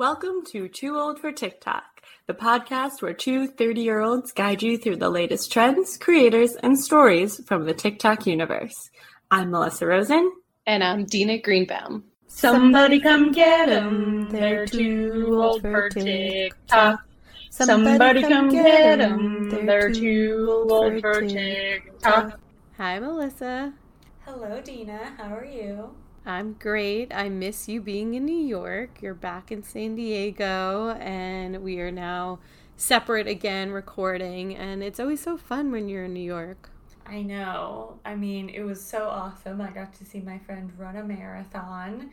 Welcome to Too Old for TikTok, the podcast where two 30 year olds guide you through the latest trends, creators, and stories from the TikTok universe. I'm Melissa Rosen. And I'm Dina Greenbaum. Somebody come get them, they're too old for TikTok. Somebody come get them, they're too old for TikTok. Hi, Melissa. Hello, Dina. How are you? I'm great. I miss you being in New York. You're back in San Diego, and we are now separate again recording. And it's always so fun when you're in New York. I know. I mean, it was so awesome. I got to see my friend run a marathon,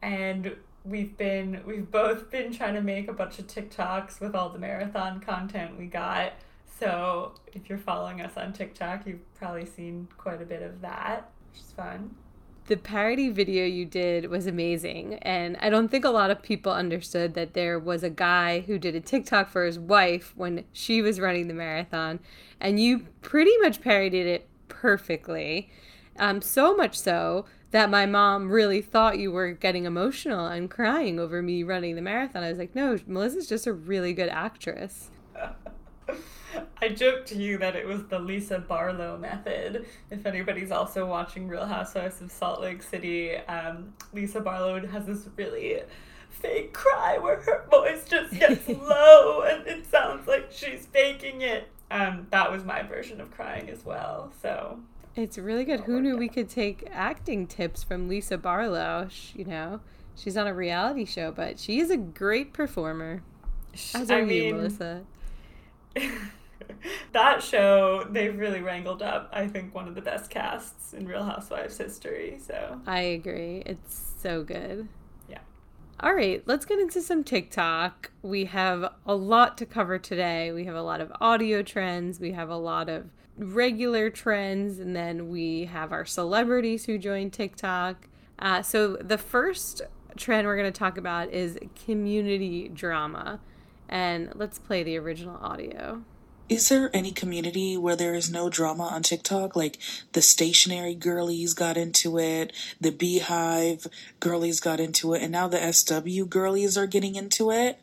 and we've been we've both been trying to make a bunch of TikToks with all the marathon content we got. So if you're following us on TikTok, you've probably seen quite a bit of that, which is fun the parody video you did was amazing. And I don't think a lot of people understood that there was a guy who did a TikTok for his wife when she was running the marathon. And you pretty much parodied it perfectly. Um, so much so that my mom really thought you were getting emotional and crying over me running the marathon. I was like, no, Melissa's just a really good actress. I joked to you that it was the Lisa Barlow method. If anybody's also watching Real Housewives of Salt Lake City, um, Lisa Barlow has this really fake cry where her voice just gets low and it sounds like she's faking it. Um, that was my version of crying as well. So it's really good. Who knew we could take acting tips from Lisa Barlow? She, you know, she's on a reality show, but she is a great performer. As are I mean, you, Melissa. that show they've really wrangled up i think one of the best casts in real housewives history so. I agree. It's so good. Yeah. All right let's get into some tiktok. We have a lot to cover today. We have a lot of audio trends. We have a lot of regular trends and then we have our celebrities who join tiktok. Uh, so the first trend we're going to talk about is community drama. And let's play the original audio is there any community where there is no drama on TikTok? Like the stationary girlies got into it, the beehive girlies got into it, and now the SW girlies are getting into it?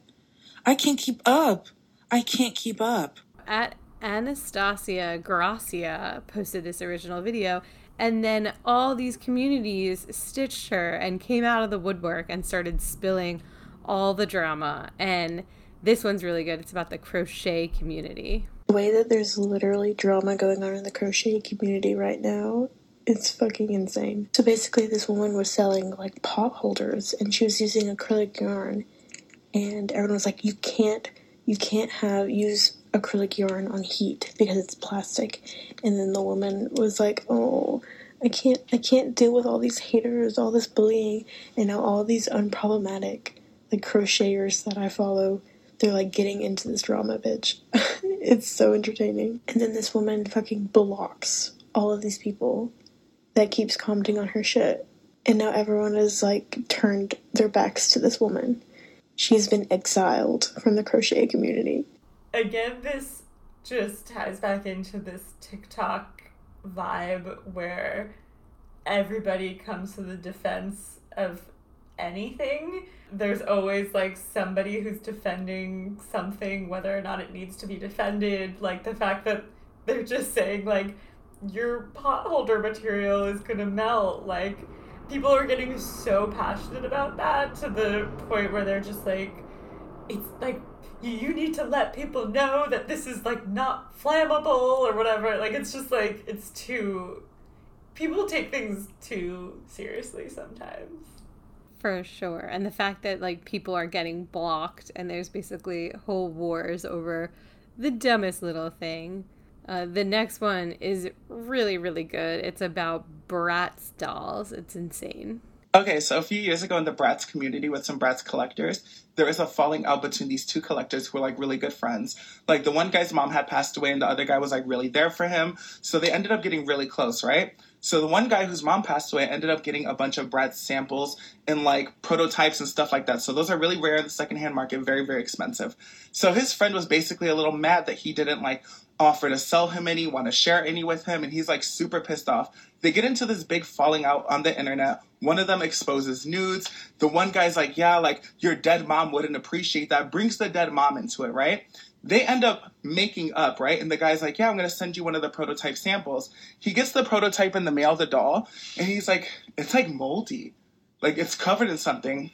I can't keep up. I can't keep up. At Anastasia Gracia posted this original video, and then all these communities stitched her and came out of the woodwork and started spilling all the drama. And this one's really good. It's about the crochet community. The way that there's literally drama going on in the crochet community right now, it's fucking insane. So basically, this woman was selling like pot holders and she was using acrylic yarn, and everyone was like, "You can't, you can't have use acrylic yarn on heat because it's plastic." And then the woman was like, "Oh." I can't I can't deal with all these haters, all this bullying, and now all these unproblematic like crocheters that I follow they're like getting into this drama, bitch. it's so entertaining. And then this woman fucking blocks all of these people that keeps commenting on her shit. And now everyone has like turned their backs to this woman. She's been exiled from the crochet community. Again, this just ties back into this TikTok vibe where everybody comes to the defense of anything there's always like somebody who's defending something whether or not it needs to be defended like the fact that they're just saying like your pot holder material is to melt like people are getting so passionate about that to the point where they're just like it's like you need to let people know that this is like not flammable or whatever like it's just like it's too people take things too seriously sometimes for sure. And the fact that like people are getting blocked and there's basically whole wars over the dumbest little thing. Uh, the next one is really, really good. It's about Bratz dolls. It's insane. Okay, so a few years ago in the Bratz community with some Bratz collectors, there was a falling out between these two collectors who were like really good friends. Like the one guy's mom had passed away and the other guy was like really there for him. So they ended up getting really close, right? So the one guy whose mom passed away ended up getting a bunch of Bratz samples and like prototypes and stuff like that. So those are really rare in the secondhand market, very, very expensive. So his friend was basically a little mad that he didn't like offer to sell him any, want to share any with him, and he's like super pissed off. They get into this big falling out on the internet. One of them exposes nudes. The one guy's like, Yeah, like your dead mom wouldn't appreciate that, brings the dead mom into it, right? They end up making up, right? And the guy's like, Yeah, I'm gonna send you one of the prototype samples. He gets the prototype in the mail, the doll, and he's like, It's like moldy. Like it's covered in something.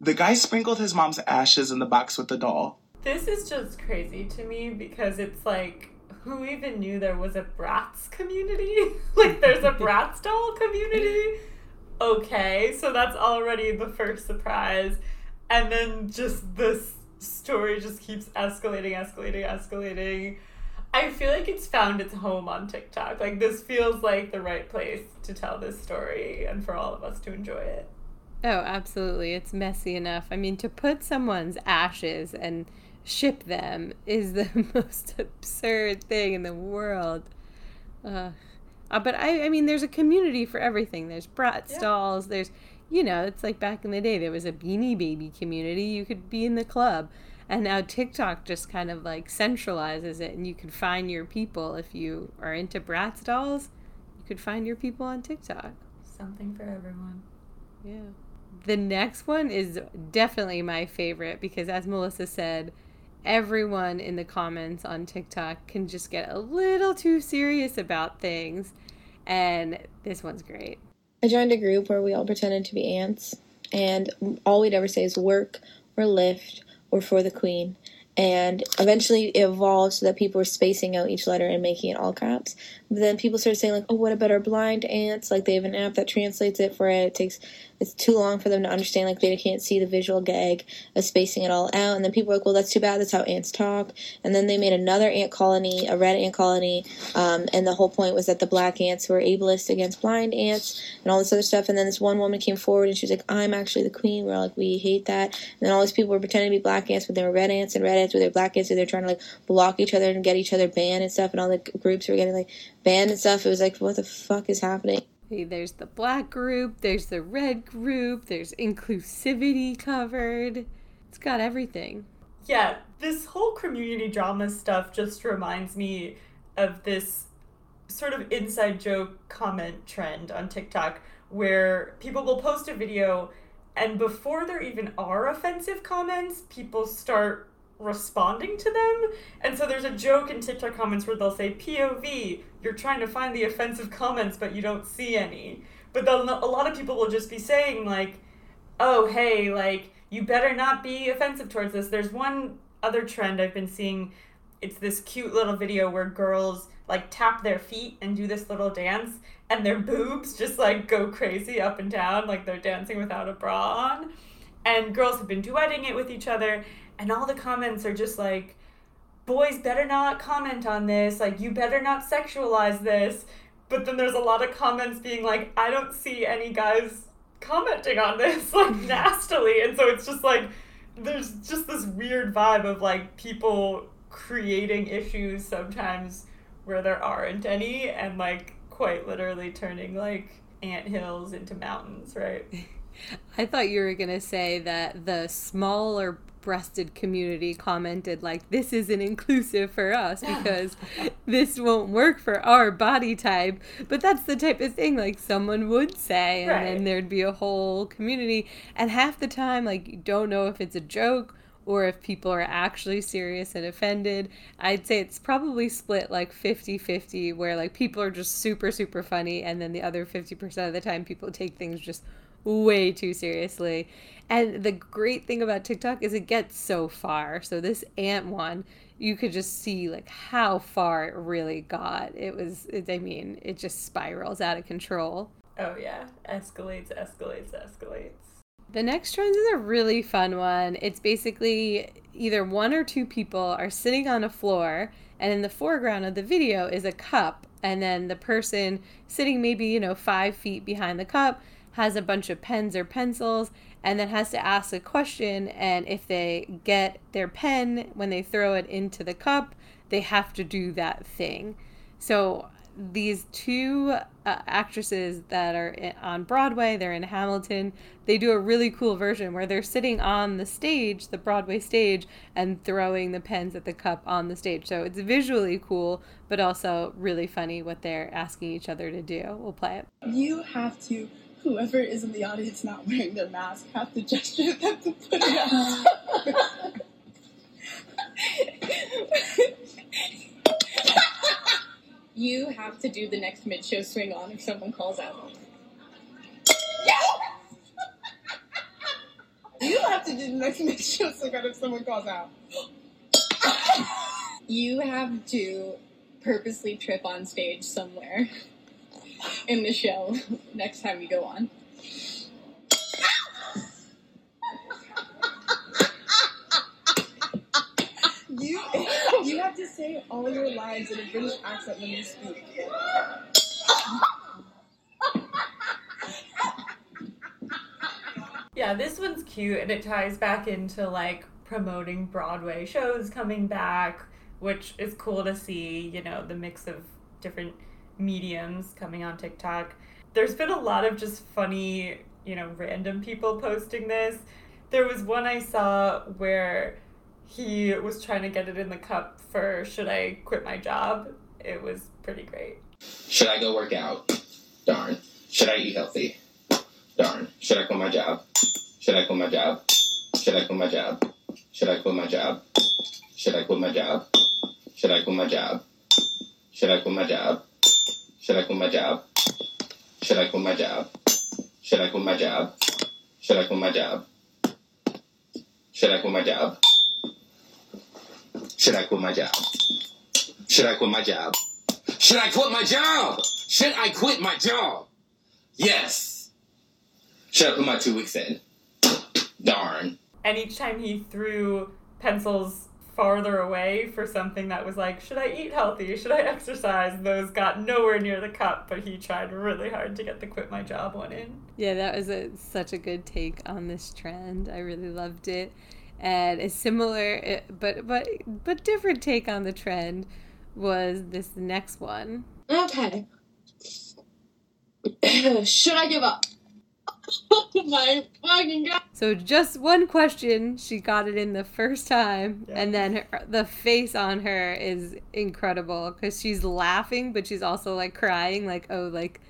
The guy sprinkled his mom's ashes in the box with the doll. This is just crazy to me because it's like, who even knew there was a Bratz community? like, there's a Bratz doll community? Okay, so that's already the first surprise. And then just this story just keeps escalating, escalating, escalating. I feel like it's found its home on TikTok. Like, this feels like the right place to tell this story and for all of us to enjoy it. Oh, absolutely. It's messy enough. I mean, to put someone's ashes and ship them is the most absurd thing in the world. Uh, but I, I mean, there's a community for everything. There's brat yeah. stalls. There's, you know, it's like back in the day, there was a beanie baby community. You could be in the club. And now TikTok just kind of like centralizes it, and you can find your people if you are into Bratz dolls. You could find your people on TikTok. Something for everyone. Yeah. The next one is definitely my favorite because, as Melissa said, everyone in the comments on TikTok can just get a little too serious about things. And this one's great. I joined a group where we all pretended to be ants, and all we'd ever say is work or lift or for the queen and eventually it evolved so that people were spacing out each letter and making it all caps. Then people started saying like, "Oh, what about our blind ants? Like they have an app that translates it for it. It takes it's too long for them to understand. Like they can't see the visual gag of spacing it all out." And then people were like, "Well, that's too bad. That's how ants talk." And then they made another ant colony, a red ant colony, um, and the whole point was that the black ants were ableist against blind ants and all this other stuff. And then this one woman came forward and she was like, "I'm actually the queen." We're like, "We hate that." And then all these people were pretending to be black ants, but they were red ants and red ants with their black ants, so they're trying to like block each other and get each other banned and stuff. And all the groups were getting like banned and stuff. It was like, what the fuck is happening? Hey, there's the black group, there's the red group, there's inclusivity covered. It's got everything. Yeah, this whole community drama stuff just reminds me of this sort of inside joke comment trend on TikTok where people will post a video and before there even are offensive comments, people start responding to them. And so there's a joke in TikTok comments where they'll say, POV, you're trying to find the offensive comments, but you don't see any. But then a lot of people will just be saying, like, oh, hey, like, you better not be offensive towards this. There's one other trend I've been seeing. It's this cute little video where girls like tap their feet and do this little dance and their boobs just like go crazy up and down like they're dancing without a bra on. And girls have been duetting it with each other and all the comments are just like boys better not comment on this like you better not sexualize this. But then there's a lot of comments being like i don't see any guys commenting on this like nastily. And so it's just like there's just this weird vibe of like people creating issues sometimes where there aren't any and like quite literally turning like ant hills into mountains right? I thought you were going to say that the smaller breasted community commented like this isn't inclusive for us because this won't work for our body type but that's the type of thing like someone would say and right. then there'd be a whole community and half the time like you don't know if it's a joke or if people are actually serious and offended. I'd say it's probably split like 50 50, where like people are just super, super funny, and then the other 50% of the time people take things just way too seriously. And the great thing about TikTok is it gets so far. So this ant one, you could just see like how far it really got. It was it, I mean, it just spirals out of control. Oh yeah, escalates, escalates, escalates. The next trend is a really fun one. It's basically either one or two people are sitting on a floor and in the foreground of the video is a cup and then the person sitting maybe, you know, 5 feet behind the cup has a bunch of pens or pencils and then has to ask a question and if they get their pen when they throw it into the cup they have to do that thing so these two uh, actresses that are in, on Broadway, they're in Hamilton. They do a really cool version where they're sitting on the stage, the Broadway stage, and throwing the pens at the cup on the stage. So it's visually cool, but also really funny what they're asking each other to do. We'll play it. You have to, whoever is in the audience not wearing their mask, have to gesture them to put it on. you have to do the next mid show swing on if someone calls out. You have to do the next mid show swing on if someone calls out. You have to purposely trip on stage somewhere in the show next time you go on. You you have to say all your lines in a British accent when you speak. Yeah, this one's cute and it ties back into like promoting Broadway shows coming back, which is cool to see, you know, the mix of different mediums coming on TikTok. There's been a lot of just funny, you know, random people posting this. There was one I saw where he was trying to get it in the cup for should I quit my job? It was pretty great. Should I go work out? Darn. Should I eat healthy? Darn. Should I quit my job? Should I quit my job? Should I quit my job? Should I quit my job? Should I quit my job? Should I quit my job? Should I quit my job? Should I quit my job? Should I quit my job? Should I quit my job? Should I quit my job? Should I quit my job? Should I quit my job? Should I quit my job? Should I quit my job? Should I quit my job? Yes. Should I put my two weeks in? Darn. And each time he threw pencils farther away for something that was like, should I eat healthy? Should I exercise? Those got nowhere near the cup, but he tried really hard to get the quit my job one in. Yeah, that was a, such a good take on this trend. I really loved it. And a similar, eh, but but but different take on the trend was this next one. Okay. Should I give up? Oh my fucking god. So just one question, she got it in the first time, Yeah. and then her, the face on her is incredible because she's laughing, but she's also like crying, like oh, like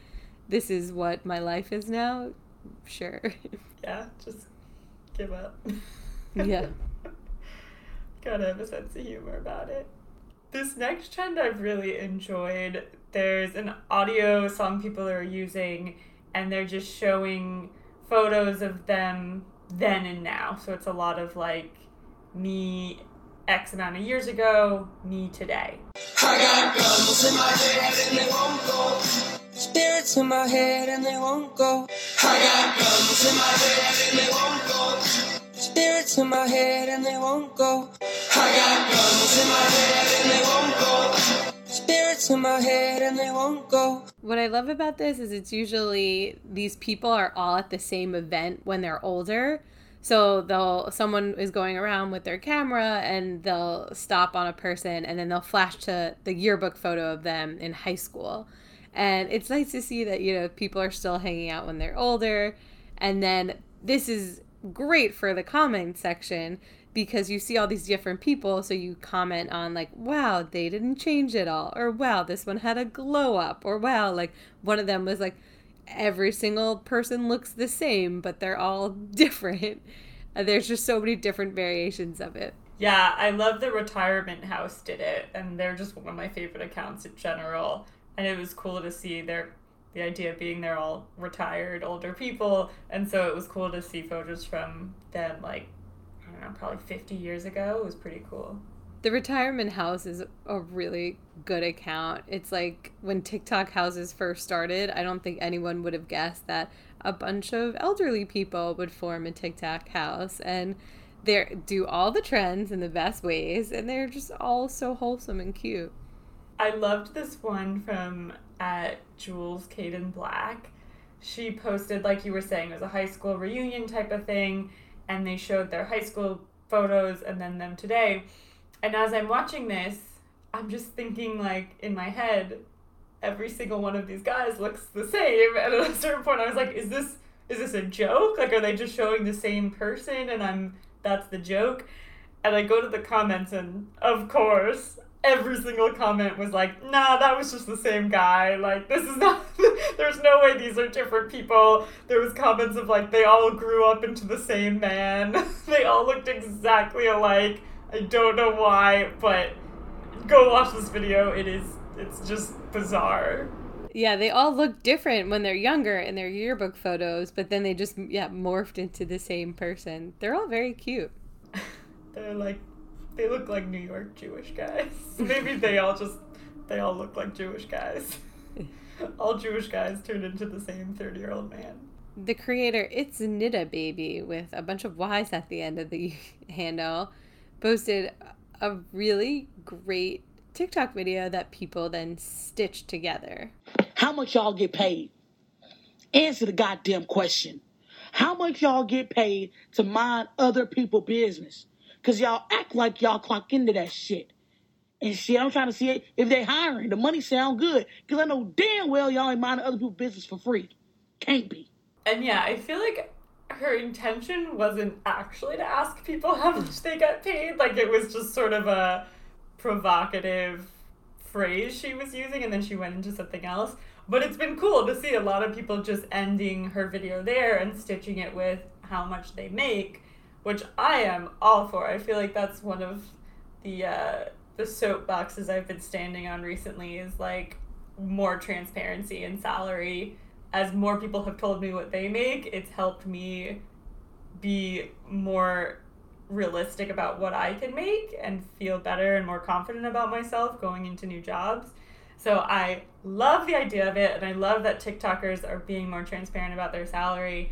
this is what my life is now. Sure, Yeah, just give up. yeah. Gotta have a sense of humor about it. This next trend I've really enjoyed. There's an audio song people are using, and they're just showing photos of them then and now. So it's a lot of like me X amount of years ago, me today. I got guns in my head and they won't go. Spirits in my head and they won't go. I got guns in my head and they won't go. Spirits in my head and they won't go. I got guns in my head and they won't go. Spirits in my head and they won't go. What I love about this is it's usually these people are all at the same event when they're older. So they'll someone is going around with their camera and they'll stop on a person and then they'll flash to the yearbook photo of them in high school. And it's nice to see that you know people are still hanging out when they're older. And then this is great for the comment section because you see all these different people so you comment on like wow they didn't change at all or wow this one had a glow up or wow like one of them was like every single person looks the same but they're all different Uh, there's just so many different variations of it Yeah, I love the retirement house did it, and they're just one of my favorite accounts in general. And it was cool to see their the idea of being they're all retired older people, and so it was cool to see photos from them like don't know, probably fifty years ago. It was pretty cool. the retirement house is a really good account it's like when tiktok houses first started i don't think anyone would have guessed that a bunch of elderly people would form a tiktok house and they do all the trends in the best ways and they're just all so wholesome and cute I loved this one from at Jules Caden Black. She posted, like you were saying, it was a high school reunion type of thing, and they showed their high school photos and then them today. And as I'm watching this, I'm just thinking, like, in my head, every single one of these guys looks the same. And at a certain point, I was like, is this is this a joke? Like, are they just showing the same person? And I'm that's the joke. And I go to the comments, and of course, every single comment was like, nah, that was just the same guy. Like, this is not, there's no way these are different people. There was comments of like, they all grew up into the same man. they all looked exactly alike. I don't know why, but go watch this video. It is, it's just bizarre. Yeah, they all look different when they're younger in their yearbook photos, but then they just, yeah, morphed into the same person. They're all very cute. They're like they look like New York Jewish guys. Maybe they all just they all look like Jewish guys. all Jewish guys turned into the same thirty year old man. The creator, it's Nita Baby, with a bunch of Y's at the end of the handle, posted a really great TikTok video that people then stitched together. How much y'all get paid? Answer the goddamn question. How much y'all get paid to mind other people business? Cause y'all act like y'all clock into that shit. And shit, I'm trying to see it if they hiring. The money sound good. Cause I know damn well y'all ain't minding other people's business for free. Can't be. And yeah, I feel like her intention wasn't actually to ask people how much they got paid. Like it was just sort of a provocative phrase she was using and then she went into something else. But it's been cool to see a lot of people just ending her video there and stitching it with how much they make, which I am all for. I feel like that's one of the uh, the soapboxes I've been standing on recently is like more transparency in salary. As more people have told me what they make, it's helped me be more realistic about what I can make and feel better and more confident about myself going into new jobs. So I love the idea of it, and I love that TikTokers are being more transparent about their salary.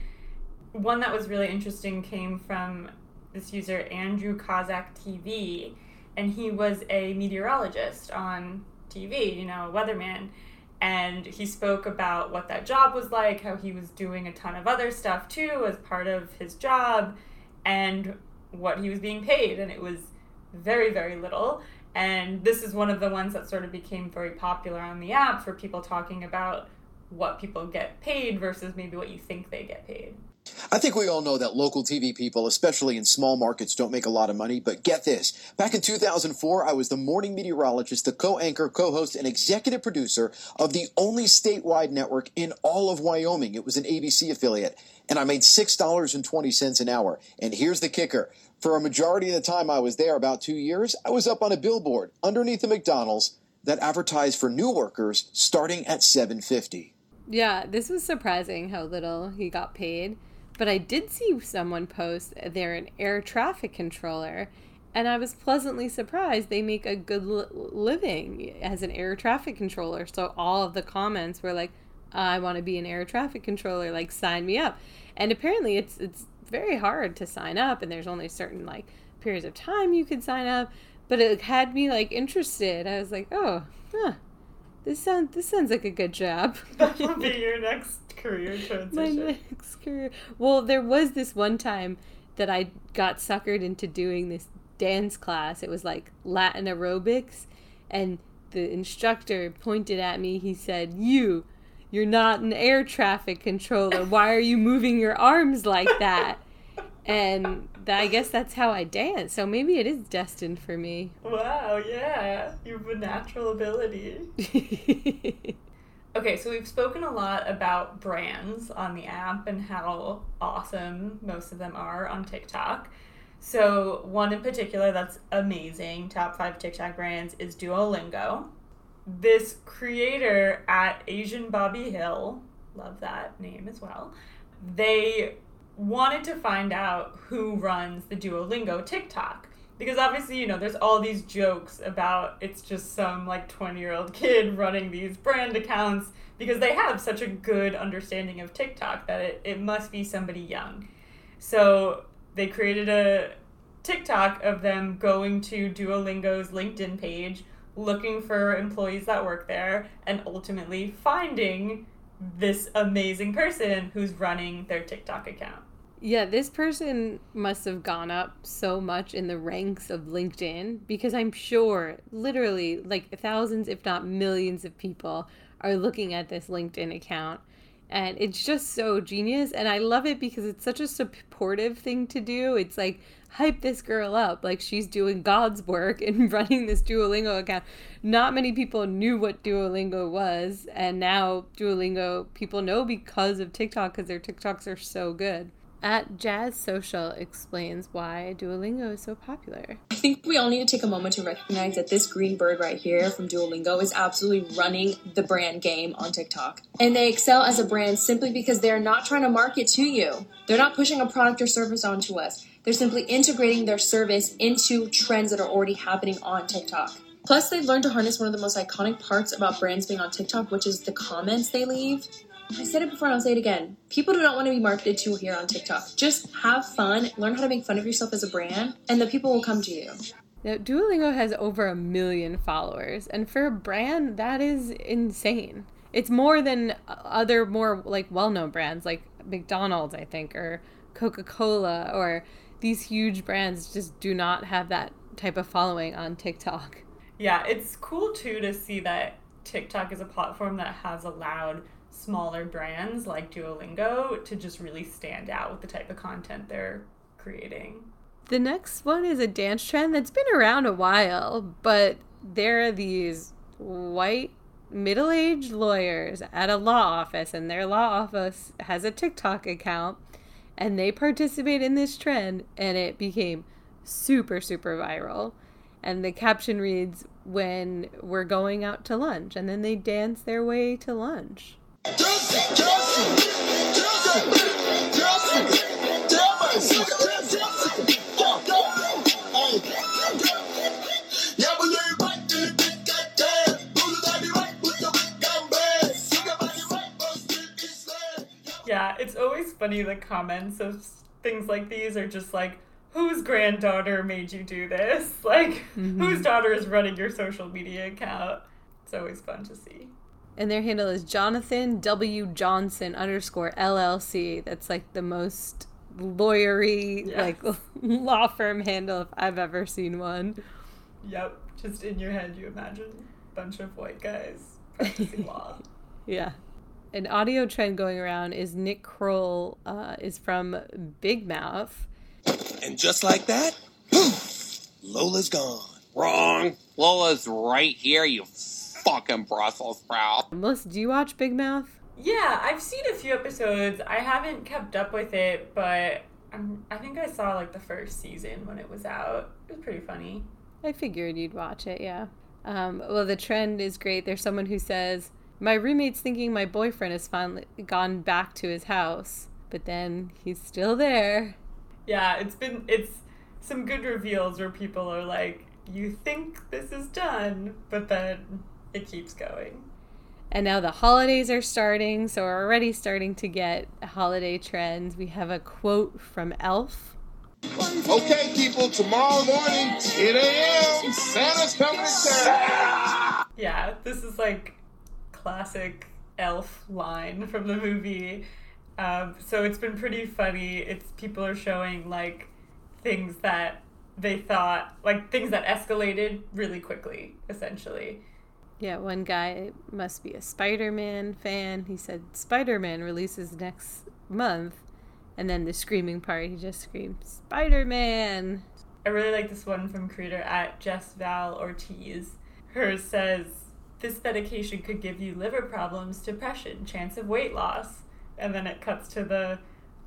One that was really interesting came from this user, Andrew Kozak TV, and he was a meteorologist on TV, you know, a weatherman. And he spoke about what that job was like, how he was doing a ton of other stuff too as part of his job, and what he was being paid. And it was very, very little. And this is one of the ones that sort of became very popular on the app for people talking about what people get paid versus maybe what you think they get paid. I think we all know that local TV people, especially in small markets, don't make a lot of money, but get this. Back in 2004, I was the morning meteorologist, the co anchor, co host, and executive producer of the only statewide network in all of Wyoming. It was an ABC affiliate, and I made $6.20 an hour. And here's the kicker for a majority of the time I was there, about two years, I was up on a billboard underneath the McDonald's that advertised for new workers starting at 750 Yeah, this was surprising how little he got paid. But I did see someone post they're an air traffic controller, and I was pleasantly surprised they make a good li- living as an air traffic controller. So all of the comments were like, "I want to be an air traffic controller, like sign me up." And apparently it's it's very hard to sign up and there's only certain like periods of time you can sign up, but it had me like interested. I was like, "Oh, huh. This sounds this sounds like a good job." That'll be your next career transition. my next career. Well, there was this one time that I got suckered into doing this dance class. It was like Latin aerobics, and the instructor pointed at me. He said, "You, you're not an air traffic controller. Why are you moving your arms like that?" And I guess that's how I dance. So maybe it is destined for me. Wow, yeah. You have a natural ability. Okay, so we've spoken a lot about brands on the app and how awesome most of them are on TikTok. So, one in particular that's amazing, top five TikTok brands, is Duolingo. This creator at Asian Bobby Hill, love that name as well, they wanted to find out who runs the Duolingo TikTok. Because obviously you know there's all these jokes about it's just some like 20 year old kid running these brand accounts because they have such a good understanding of tiktok that it, it must be somebody young. So they created a tiktok of them going to duolingo's linkedin page looking for employees that work there and ultimately finding this amazing person who's running their tiktok account Yeah, this person must have gone up so much in the ranks of LinkedIn because I'm sure literally like thousands, if not millions, of people are looking at this LinkedIn account. And it's just so genius. And I love it because it's such a supportive thing to do. It's like, hype this girl up like she's doing God's work and running this Duolingo account. Not many people knew what Duolingo was, and now Duolingo people know because of TikTok because their TikToks are so good. At Jazz Social explains why Duolingo is so popular. I think we all need to take a moment to recognize that this green bird right here from Duolingo is absolutely running the brand game on TikTok. And they excel as a brand simply because they're not trying to market to you. They're not pushing a product or service onto us. They're simply integrating their service into trends that are already happening on TikTok. Plus, they've learned to harness one of the most iconic parts about brands being on TikTok, which is the comments they leave. I said it before and I'll say it again. People do not want to be marketed to here on TikTok. Just have fun, learn how to make fun of yourself as a brand, and the people will come to you. Now, Duolingo has over a million followers, and for a brand, that is insane. It's more than other more like well-known brands like McDonald's, I think, or Coca-Cola, or these huge brands just do not have that type of following on TikTok. Yeah, it's cool too to see that TikTok is a platform that has allowed smaller brands like Duolingo to just really stand out with the type of content they're creating. The next one is a dance trend that's been around a while, but there are these white middle aged lawyers at a law office, and their law office has a TikTok account, and they participate in this trend, and it became super, super viral. And the caption reads, When we're going out to lunch, and then they dance their way to lunch. Yeah, it's always funny the comments of things like these are just like, whose granddaughter made you do this? Like, Mm-hmm. whose daughter is running your social media account? It's always fun to see. And their handle is Jonathan W. Johnson underscore LLC. That's like the most lawyery, Yes. like law firm handle if I've ever seen one. Yep, just in your head, you imagine a bunch of white guys practicing law. Yeah. An audio trend going around is Nick Kroll uh, is from Big Mouth. And just like that, poof, Lola's gone. Wrong. Lola's right here, you fucking Brussels sprout. Melissa, do you watch Big Mouth? Yeah, I've seen a few episodes. I haven't kept up with it, but I'm, I think I saw like the first season when it was out. It was pretty funny. I figured you'd watch it, yeah. Um, well, the trend is great. There's someone who says, My roommate's thinking my boyfriend has finally gone back to his house, but then he's still there. Yeah, it's been it's some good reveals where people are like, "You think this is done," but then it keeps going. And now the holidays are starting, so we're already starting to get holiday trends. We have a quote from Elf. Okay, people, tomorrow morning, 10 a.m., Santa's coming to town. Yeah, this is like classic elf line from the movie. Um, so it's been pretty funny. It's people are showing like things that they thought like things that escalated really quickly, essentially. Yeah, one guy must be a Spider Man fan. He said Spider Man releases next month. And then the screaming part, he just screamed, Spider Man! I really like this one from creator at Jess Val Ortiz. Hers says, This medication could give you liver problems, depression, chance of weight loss. And then it cuts to the,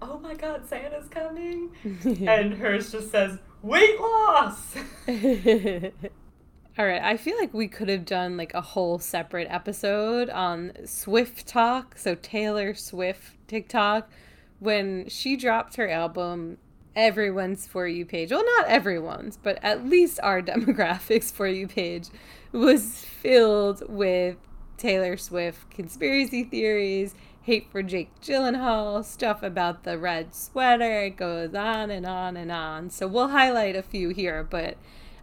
Oh my god, Santa's coming. and hers just says, Weight loss! All right, I feel like we could have done like a whole separate episode on SwiftTok. So Taylor Swift TikTok, when she dropped her album, everyone's for you page. Well, not everyone's, but at least our demographics for you page was filled with Taylor Swift conspiracy theories, hate for Jake Gyllenhaal, stuff about the red sweater. It goes on and on and on. So we'll highlight a few here, but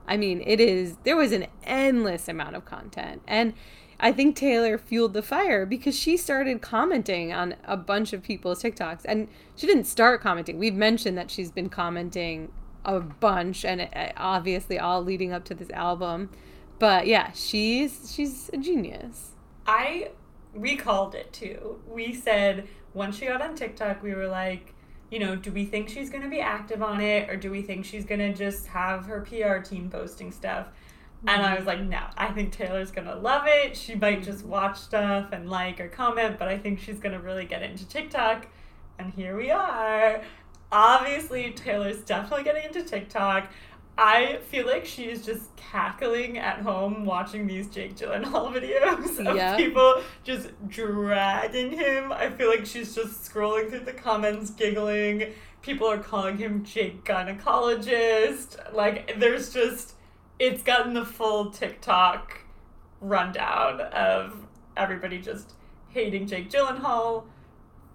I mean, it is, there was an endless amount of content. And I think Taylor fueled the fire because she started commenting on a bunch of people's TikToks. And she didn't start commenting. We've mentioned that she's been commenting a bunch and uh, obviously all leading up to this album. But yeah, she's she's a genius. I we called it too. We said once she got on TikTok, we were like, you know, do we think she's going to be active on it or do we think she's going to just have her PR team posting stuff? And I was like, no, I think Taylor's gonna love it. She might just watch stuff and like or comment, but I think she's gonna really get into TikTok. And here we are. Obviously, Taylor's definitely getting into TikTok. I feel like she's just cackling at home watching these Jake Gyllenhaal videos of Yeah. people just dragging him. I feel like she's just scrolling through the comments, giggling. People are calling him Jake Gynecologist. Like, there's just, it's gotten the full TikTok rundown of everybody just hating Jake Gyllenhaal,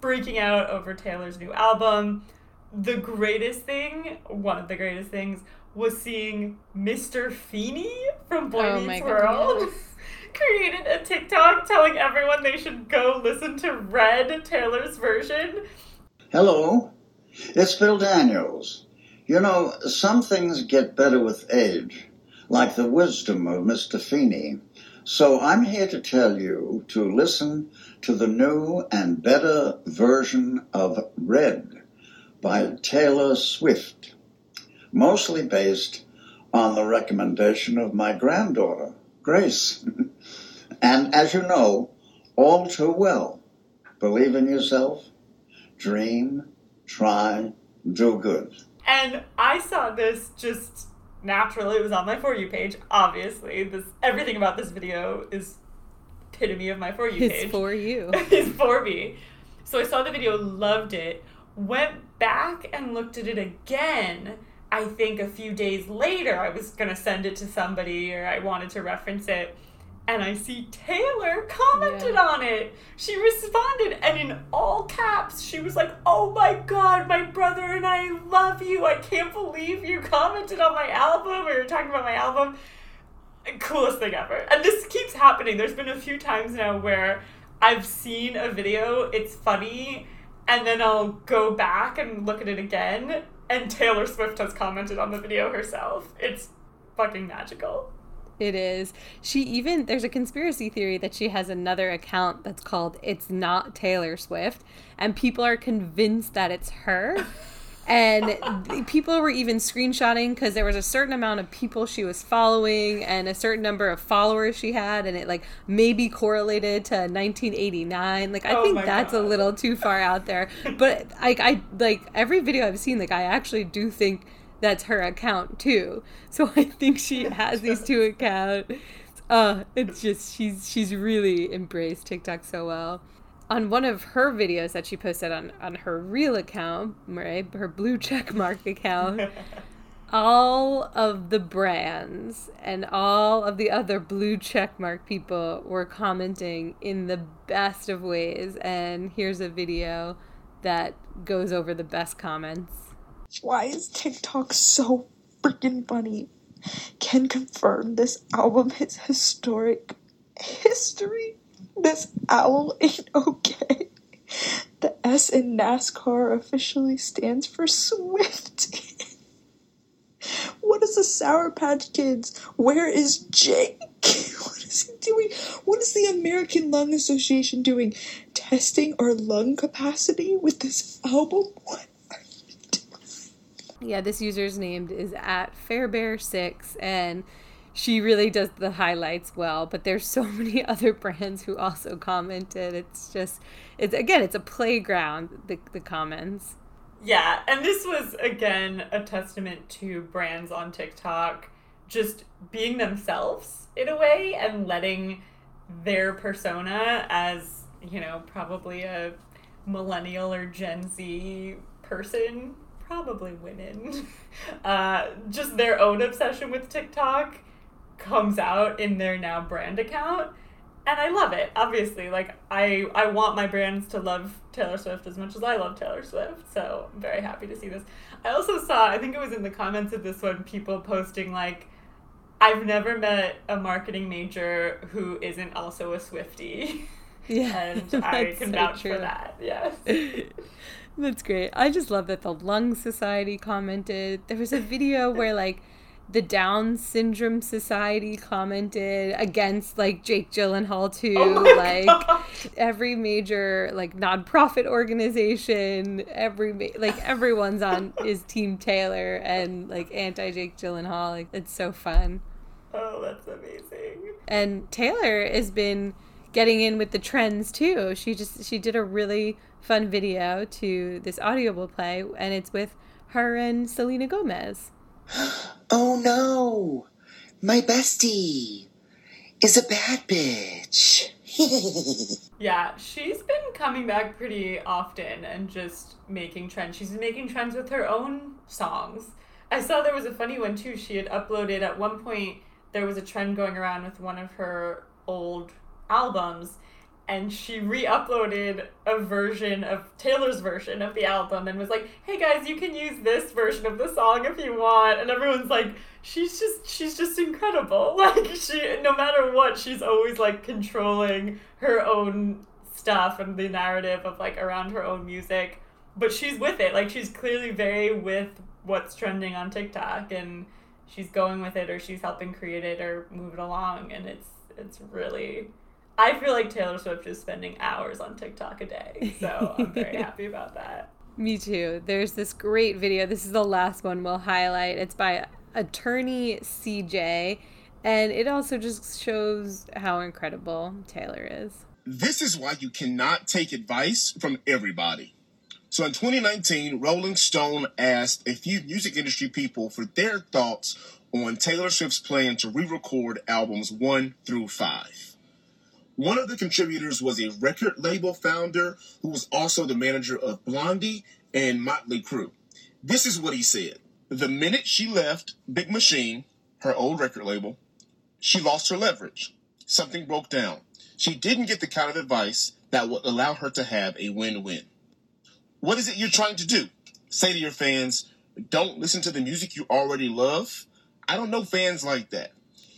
freaking out over Taylor's new album. The greatest thing, one of the greatest things, was seeing Mr. Feeney from oh Boy Oh Meets World goodness. created a TikTok telling everyone they should go listen to Red Taylor's version. Hello, it's Bill Daniels. You know, some things get better with age, like the wisdom of Mr. Feeney. So I'm here to tell you to listen to the new and better version of Red by Taylor Swift, mostly based on the recommendation of my granddaughter, Grace. and as you know, all too well, believe in yourself, dream, try, do good. And I saw this just naturally. It was on my For You page. Obviously, this everything about this video is epitome of my For You It's page. It's for you. is for me. So I saw the video, loved it, went back and looked at it again. I think a few days later, I was gonna send it to somebody or I wanted to reference it. And I see Taylor commented on it. She responded, and in all caps, she was like, Oh my god, my brother and I love you. I can't believe you commented on my album, or you're talking about my album coolest thing ever. And this keeps happening. There's been a few times now where I've seen a video, it's funny, and then I'll go back and look at it again, and Taylor Swift has commented on the video herself. It's fucking magical. It is. She even there's a conspiracy theory that she has another account that's called It's Not Taylor Swift and people are convinced that it's her. And people were even screenshotting because there was a certain amount of people she was following and a certain number of followers she had, and it like maybe correlated to 1989. Like I Oh think that's a little too far out there. But I, I like every video I've seen, like I actually do think that's her account too. So I think she has these two accounts. Uh, it's just she's she's really embraced TikTok so well. On one of her videos that she posted on on her real account, right, her blue check mark account, all of the brands and all of the other blue check mark people were commenting in the best of ways. And here's a video that goes over the best comments. Why is TikTok so freaking funny? Can confirm this album is historic history. This owl ain't okay. The S in NASCAR officially stands for Swift. what is the Sour Patch Kids? Where is Jake? What is he doing? What is the American Lung Association doing? Testing our lung capacity with this album? What? Yeah, this user's name is at Fairbear6 and she really does the highlights well, but there's so many other brands who also commented. It's just it's again, it's a playground, the the comments. Yeah, and this was again a testament to brands on TikTok just being themselves in a way and letting their persona as, you know, probably a millennial or Gen Z person, probably women, uh, just their own obsession with TikTok comes out in their now brand account and I love it. Obviously, like I I want my brands to love Taylor Swift as much as I love Taylor Swift. So I'm very happy to see this. I also saw I think it was in the comments of this one people posting like I've never met a marketing major who isn't also a Swifty. Yeah, and I that's can so vouch for true. that. Yes. That's great. I just love that the Lung Society commented. There was a video where like the Down Syndrome Society commented against like Jake Gyllenhaal too. Oh like God. every major like nonprofit organization, every ma- like everyone's on is Team Taylor and like anti Jake Gyllenhaal. Like it's so fun. Oh, that's amazing. And Taylor has been getting in with the trends too. She just she did a really fun video to this audible play and it's with her and Selena Gomez. Oh no! My bestie is a bad bitch. Yeah, she's been coming back pretty often and just making trends. She's making trends with her own songs. I saw there was a funny one too. She had uploaded at one point, there was a trend going around with one of her old albums, and she re uploaded a version of Taylor's version of the album and was like, hey guys, you can use this version of the song if you want. And everyone's like, she's just she's just incredible. Like she no matter what, she's always like controlling her own stuff and the narrative of like around her own music. But she's with it. Like she's clearly very with what's trending on TikTok and she's going with it or she's helping create it or move it along and it's it's really I feel like Taylor Swift is spending hours on TikTok a day. So I'm very happy about that. Me too. There's this great video. This is the last one we'll highlight. It's by attorney CJ, and it also just shows how incredible Taylor is. This is why you cannot take advice from everybody. So in 2019, Rolling Stone asked a few music industry people for their thoughts on Taylor Swift's plan to re record albums one through five. One of the contributors was a record label founder who was also the manager of Blondie and Motley Crue. This is what he said. The minute she left Big Machine, her old record label, she lost her leverage. Something broke down. She didn't get the kind of advice that would allow her to have a win win. What is it you're trying to do? Say to your fans, don't listen to the music you already love? I don't know fans like that.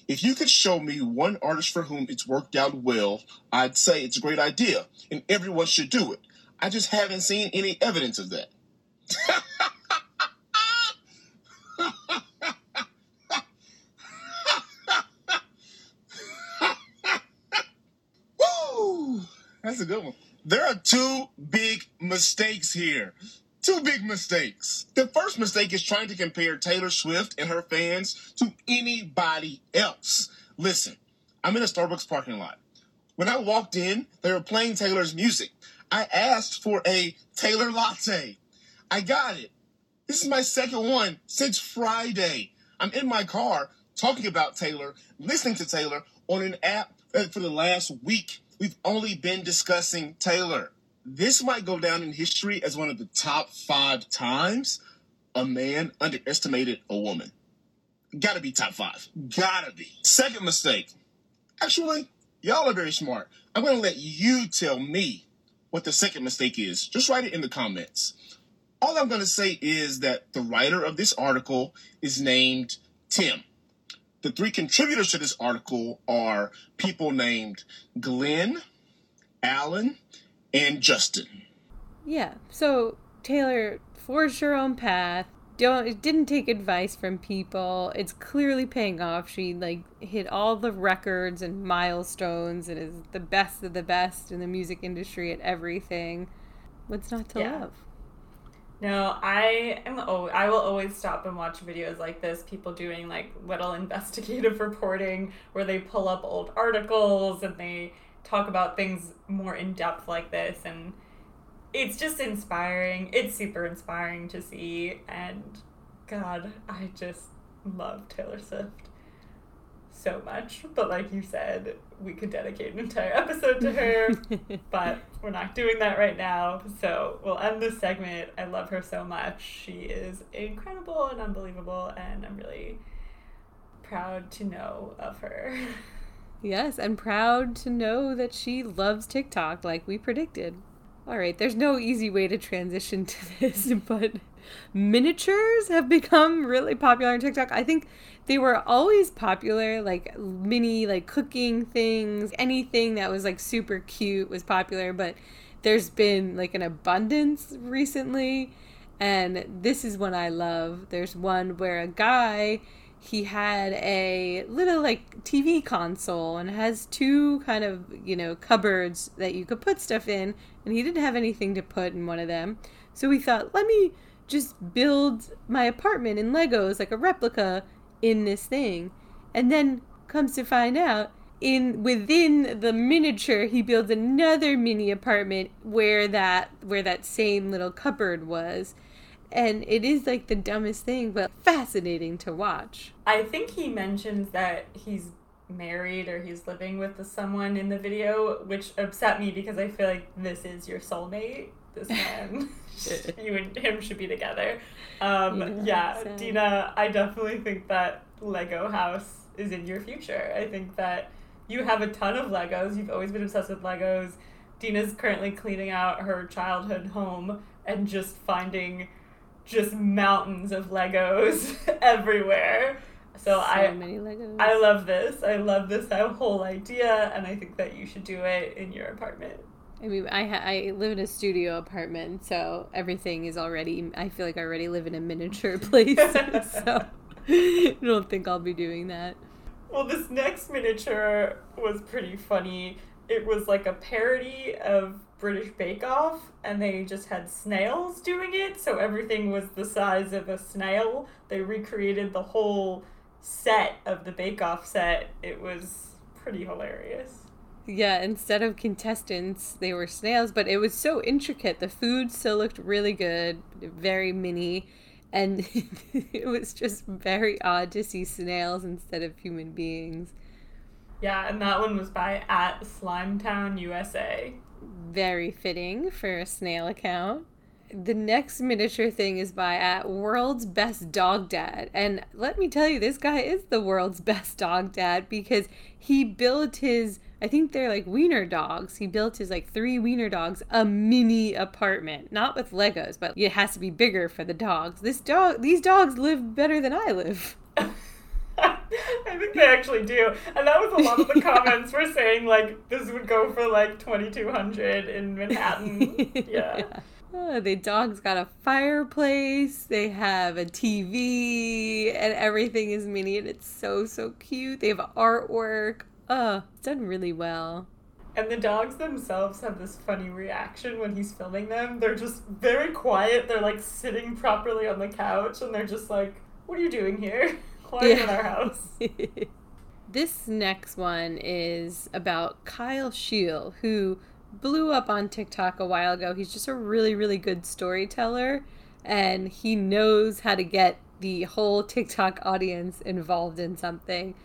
If you could show me one artist for whom it's worked out well, I'd say it's a great idea and everyone should do it. I just haven't seen any evidence of that. Woo! That's a good one. There are two big mistakes here. Two big mistakes. The first mistake is trying to compare Taylor Swift and her fans to anybody else. Listen, I'm in a Starbucks parking lot. When I walked in, they were playing Taylor's music. I asked for a Taylor latte. I got it. This is my second one since Friday. I'm in my car talking about Taylor, listening to Taylor on an app uh, for the last week. We've only been discussing Taylor. This might go down in history as one of the top five times a man underestimated a woman. Gotta be top five. Gotta be. Second mistake. Actually, y'all are very smart. I'm gonna let you tell me what the second mistake is. Just write it in the comments. All I'm gonna say is that the writer of this article is named Tim. The three contributors to this article are people named Glenn, Alan, and Justin. Yeah. So Taylor forged her own path. Don't didn't take advice from people. It's clearly paying off. She like hit all the records and milestones and is the best of the best in the music industry at everything. What's not to Yeah. love? No, I am. Oh, I will always stop and watch videos like this. People doing like little investigative reporting where they pull up old articles and they talk about things more in depth like this, and it's just inspiring. It's super inspiring to see, and God, I just love Taylor Swift so much. But like you said, we could dedicate an entire episode to her, but we're not doing that right now. So we'll end this segment. I love her so much. She is incredible and unbelievable, and I'm really proud to know of her. Yes, and proud to know that she loves TikTok like we predicted. All right, there's no easy way to transition to this, but miniatures have become really popular on TikTok. I think they were always popular, like mini like cooking things, anything that was like super cute was popular, but there's been like an abundance recently, and this is one I love. There's one where a guy he had a little like TV console and has two kind of, you know, cupboards that you could put stuff in, and he didn't have anything to put in one of them. So we thought, let me just build my apartment in Legos, like a replica in this thing. And then comes to find out, in within the miniature he builds another mini apartment where that where that same little cupboard was and it is like the dumbest thing but fascinating to watch I think he mentions that he's married or he's living with someone in the video, which upset me because I feel like this is your soulmate. This man, you and him should be together. Um, Yeah, yeah. Dina, I definitely think that Lego house is in your future. I think that you have a ton of Legos. You've always been obsessed with Legos. Dina's currently cleaning out her childhood home and just finding just mountains of Legos everywhere. So, I many Legos. I love this. I love this whole idea, and I think that you should do it in your apartment. I mean, I ha- I live in a studio apartment, so everything is already. I feel like I already live in a miniature place, so I don't think I'll be doing that. Well, this next miniature was pretty funny. It was like a parody of British Bake Off, and they just had snails doing it, so everything was the size of a snail. They recreated the whole set of the Bake Off set. It was pretty hilarious. Yeah, instead of contestants, they were snails, but it was so intricate. The food still looked really good, very mini, and it was just very odd to see snails instead of human beings. Yeah, and that one was by at Slimetown USA. Very fitting for a snail account. The next miniature thing is by at World's Best Dog Dad. And let me tell you, this guy is the world's best dog dad because he built his, I think they're like wiener dogs. He built his like three wiener dogs a mini apartment, not with Legos, but it has to be bigger for the dogs. This dog, these dogs live better than I live. I think they actually do. And that was a lot of the comments were saying like this would go for like twenty two hundred in Manhattan. Yeah. Oh, the dogs got a fireplace, they have a TV, and everything is mini, and it's so, so cute. They have artwork. Oh, it's done really well. And the dogs themselves have this funny reaction when he's filming them. They're just very quiet. They're like sitting properly on the couch and they're just like, What are you doing here? Why are you in our house? this next one is about Kyle Scheele, who blew up on TikTok a while ago. He's just a really, really good storyteller, and he knows how to get the whole TikTok audience involved in something.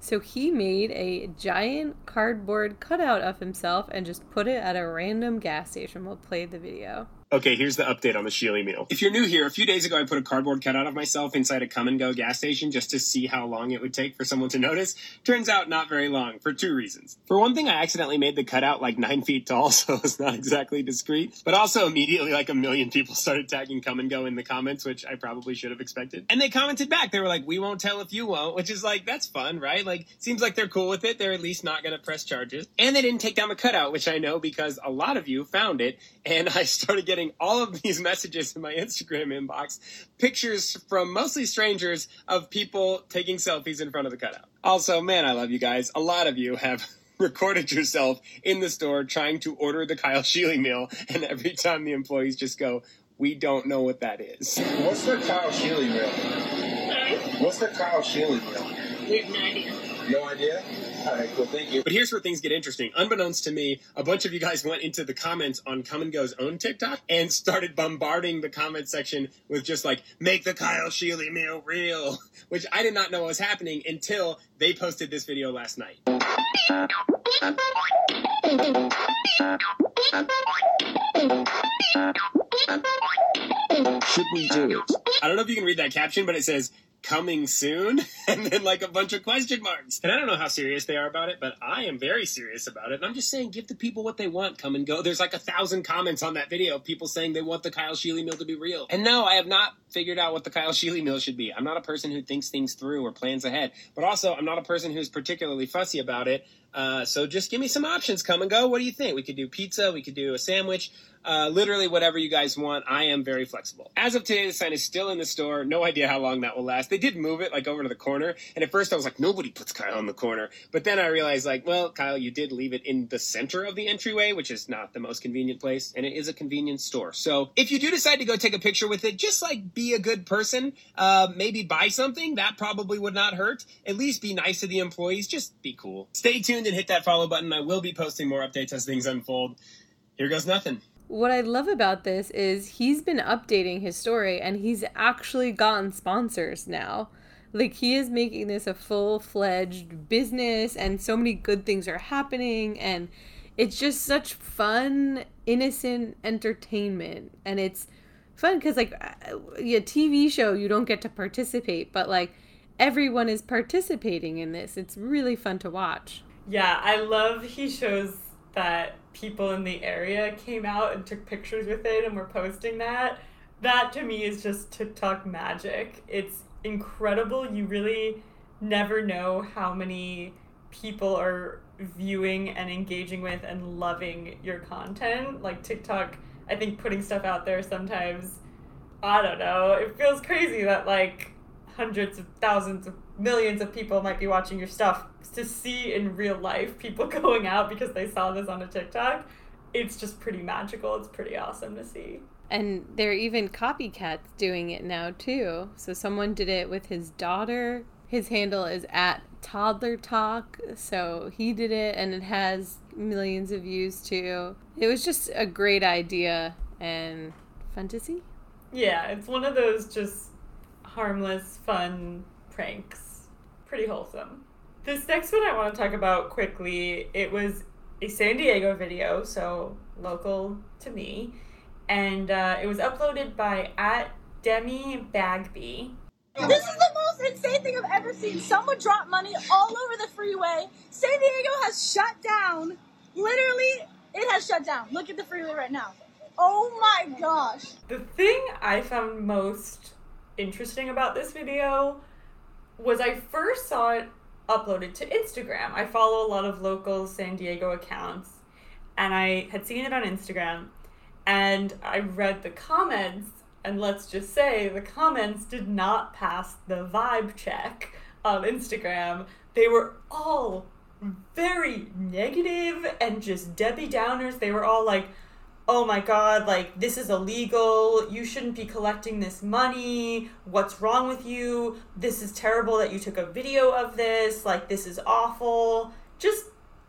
So he made a giant cardboard cutout of himself and just put it at a random gas station. We'll play the video. Okay, here's the update on the Scheele meal. If you're new here, a few days ago I put a cardboard cutout of myself inside a Kum & Go gas station just to see how long it would take for someone to notice. Turns out not very long, for two reasons. For one thing, I accidentally made the cutout like nine feet tall, so it's not exactly discreet. But also immediately like a million people started tagging Kum & Go in the comments, which I probably should have expected. And they commented back. They were like, we won't tell if you won't, which is like, that's fun, right? Like, seems like they're cool with it. They're at least not gonna press charges. And they didn't take down the cutout, which I know because a lot of you found it. And I started getting all of these messages in my Instagram inbox, pictures from mostly strangers of people taking selfies in front of the cutout. Also, man, I love you guys. A lot of you have recorded yourself in the store trying to order the Kyle Scheele meal, and every time the employees just go, we don't know what that is. What's the Kyle Scheele meal? What's the Kyle Scheele meal? We have no idea. No idea? All right, cool. Thank you. But here's where things get interesting. Unbeknownst to me, a bunch of you guys went into the comments on Kum & Go's own TikTok and started bombarding the comment section with just like, make the Kyle Scheele meal real, which I did not know was happening until they posted this video last night. Should we do it? I don't know if you can read that caption, but it says coming soon and then like a bunch of question marks. And I don't know how serious they are about it, but I am very serious about it. And I'm just saying, give the people what they want. Kum & Go. There's like a thousand comments on that video of people saying they want the Kyle Scheele meal to be real. And no, I have not figured out what the Kyle Scheele meal should be. I'm not a person who thinks things through or plans ahead, but also I'm not a person who's particularly fussy about it. Uh, so just give me some options. Kum & Go. What do you think? We could do pizza. We could do a sandwich. Uh, literally whatever you guys want. I am very flexible. As of today, the sign is still in the store. No idea how long that will last. They did move it like over to the corner, and at first I was like, nobody puts Kyle in the corner. But then I realized, like, well, Kyle, you did leave it in the center of the entryway, which is not the most convenient place, and it is a convenience store. So if you do decide to go take a picture with it, just like be a good person. Uh, maybe buy something that probably would not hurt. At least be nice to the employees. Just be cool. Stay tuned and hit that follow button. I will be posting more updates as things unfold. Here goes nothing what I love about this is he's been updating his story and he's actually gotten sponsors now. Like he is making this a full-fledged business and so many good things are happening and it's just such fun, innocent entertainment and it's fun cuz like uh, a TV show you don't get to participate, but like everyone is participating in this. It's really fun to watch. Yeah, I love he shows that people in the area came out and took pictures with it and were posting that. That to me is just TikTok magic. It's incredible. You really never know how many people are viewing and engaging with and loving your content. Like TikTok, I think putting stuff out there sometimes, I don't know, it feels crazy that like hundreds of thousands of millions of people might be watching your stuff to see in real life people going out because they saw this on a TikTok, it's just pretty magical. It's pretty awesome to see. And there are even copycats doing it now too. So someone did it with his daughter. His handle is at toddler talk. So he did it and it has millions of views too. It was just a great idea and fun to see. Yeah, it's one of those just harmless, fun pranks. Pretty wholesome. This next one I want to talk about quickly. It was a San Diego video, so local to me, and uh, it was uploaded by at Demi Bagby. This is the most insane thing I've ever seen. Someone dropped money all over the freeway. San Diego has shut down. Literally, it has shut down. Look at the freeway right now. Oh my gosh. The thing I found most interesting about this video was I first saw it uploaded to Instagram. I follow a lot of local San Diego accounts, and I had seen it on Instagram, and I read the comments, and let's just say the comments did not pass the vibe check on Instagram. They were all very negative and just Debbie Downers. They were all like, oh my god, like this is illegal. You shouldn't be collecting this money. What's wrong with you? This is terrible that you took a video of this. Like this is awful. Just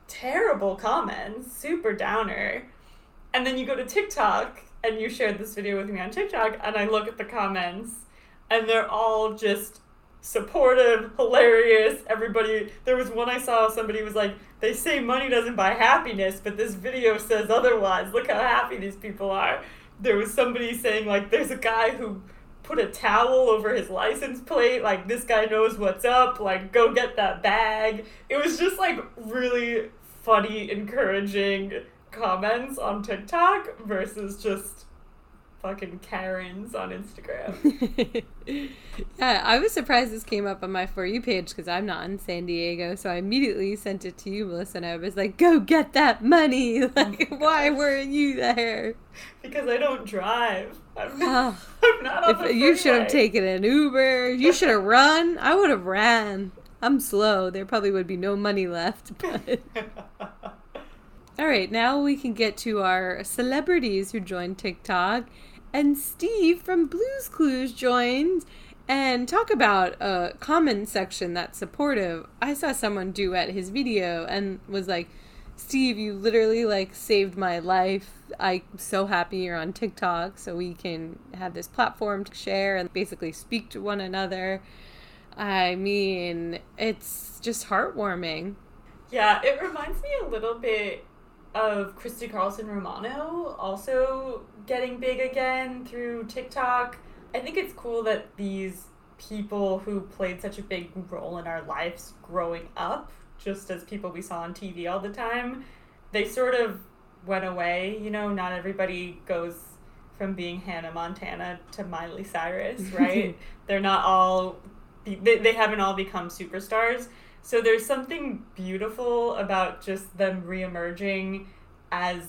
terrible comments, super downer. And then you go to TikTok and you shared this video with me on TikTok and I look at the comments and they're all just supportive, hilarious. Everybody, there was one I saw, somebody was like, they say money doesn't buy happiness, but this video says otherwise. Look how happy these people are. There was somebody saying, like, there's a guy who put a towel over his license plate, like, this guy knows what's up, like, go get that bag. It was just, like, really funny, encouraging comments on TikTok versus just fucking Karens on Instagram. yeah, I was surprised this came up on my For You page because I'm not in San Diego. So I immediately sent it to you, Melissa, and I was like, go get that money. Oh like, oh why weren't you there? Because I don't drive. I'm not, ah, I'm not on if, the You should have taken an Uber. You should have run. I would have ran. I'm slow. There probably would be no money left. But. All right, now we can get to our celebrities who joined TikTok and Steve from Blues Clues joined and talk about a comment section that's supportive. I saw someone do at his video and was like, Steve, you literally like saved my life. I'm so happy you're on TikTok so we can have this platform to share and basically speak to one another. I mean, it's just heartwarming. Yeah, it reminds me a little bit of Christy Carlson Romano also getting big again through TikTok. I think it's cool that these people who played such a big role in our lives growing up, just as people we saw on TV all the time, they sort of went away. You know, not everybody goes from being Hannah Montana to Miley Cyrus, right? They're not all, they, they haven't all become superstars. So there's something beautiful about just them reemerging as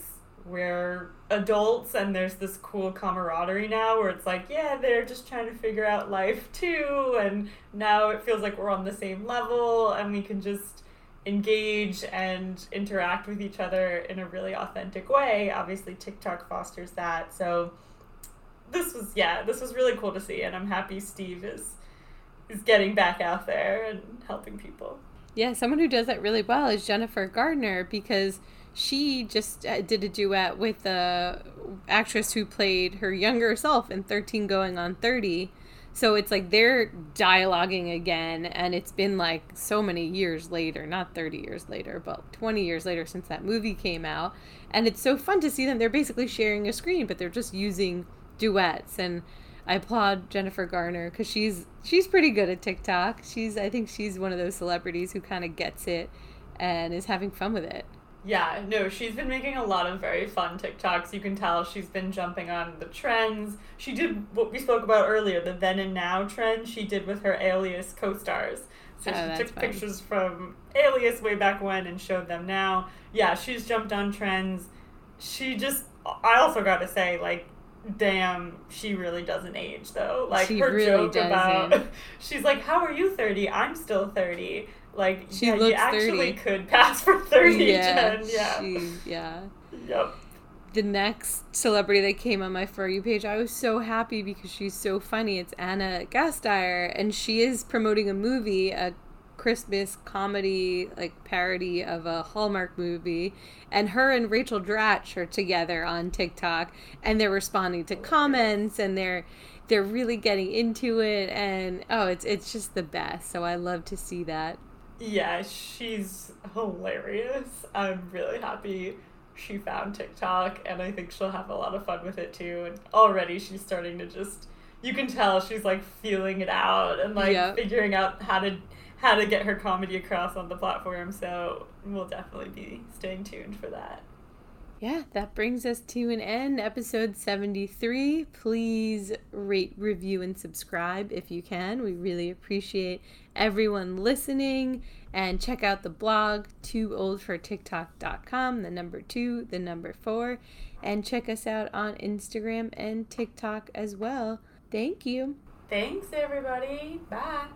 we're adults and there's this cool camaraderie now where it's like, yeah, they're just trying to figure out life too. And now it feels like we're on the same level and we can just engage and interact with each other in a really authentic way. Obviously, TikTok fosters that. So this was yeah, this was really cool to see, and I'm happy Steve is is getting back out there and helping people. Yeah, someone who does that really well is Jennifer Garner because she just uh, did a duet with the actress who played her younger self in 13 going on 30 so it's like they're dialoguing again, and it's been like so many years later, not 30 years later, but 20 years later since that movie came out. And it's so fun to see them. They're basically sharing a screen, but they're just using duets. And I applaud Jennifer Garner because she's she's pretty good at TikTok. She's I think she's one of those celebrities who kind of gets it and is having fun with it. Yeah, no, she's been making a lot of very fun TikToks. You can tell she's been jumping on the trends. She did what we spoke about earlier, the then and now trend she did with her Alias co stars. So Oh, she took fun. pictures from Alias way back when and showed them now. Yeah, she's jumped on trends. She just, I also got to say, like, damn, she really doesn't age though. Like She her really joke about, doesn't. she's like, "How are you 30? I'm still 30." Like, She yeah, you actually 30. could pass for 30, yeah, Jen. Yeah. she, yeah. Yep. The next celebrity that came on my For You page, I was so happy because she's so funny. It's Anna Gasteyer, and she is promoting a movie, a Christmas comedy, like parody of a Hallmark movie. And her and Rachel Dratch are together on TikTok, and they're responding to oh, comments, and they're they're really getting into it, and oh, it's it's just the best. So I love to see that. Yeah, she's hilarious. I'm really happy she found TikTok, and I think she'll have a lot of fun with it too. And already she's starting to just, you can tell she's like feeling it out and like Yep. figuring out how to how to get her comedy across on the platform. So we'll definitely be staying tuned for that. Yeah, that brings us to an end. Episode 73. Please rate, review, and subscribe if you can. We really appreciate everyone listening. And check out the blog, tooOldForTikTok.com, the number two, the number four. And check us out on Instagram and TikTok as well. Thank you. Thanks, everybody. Bye.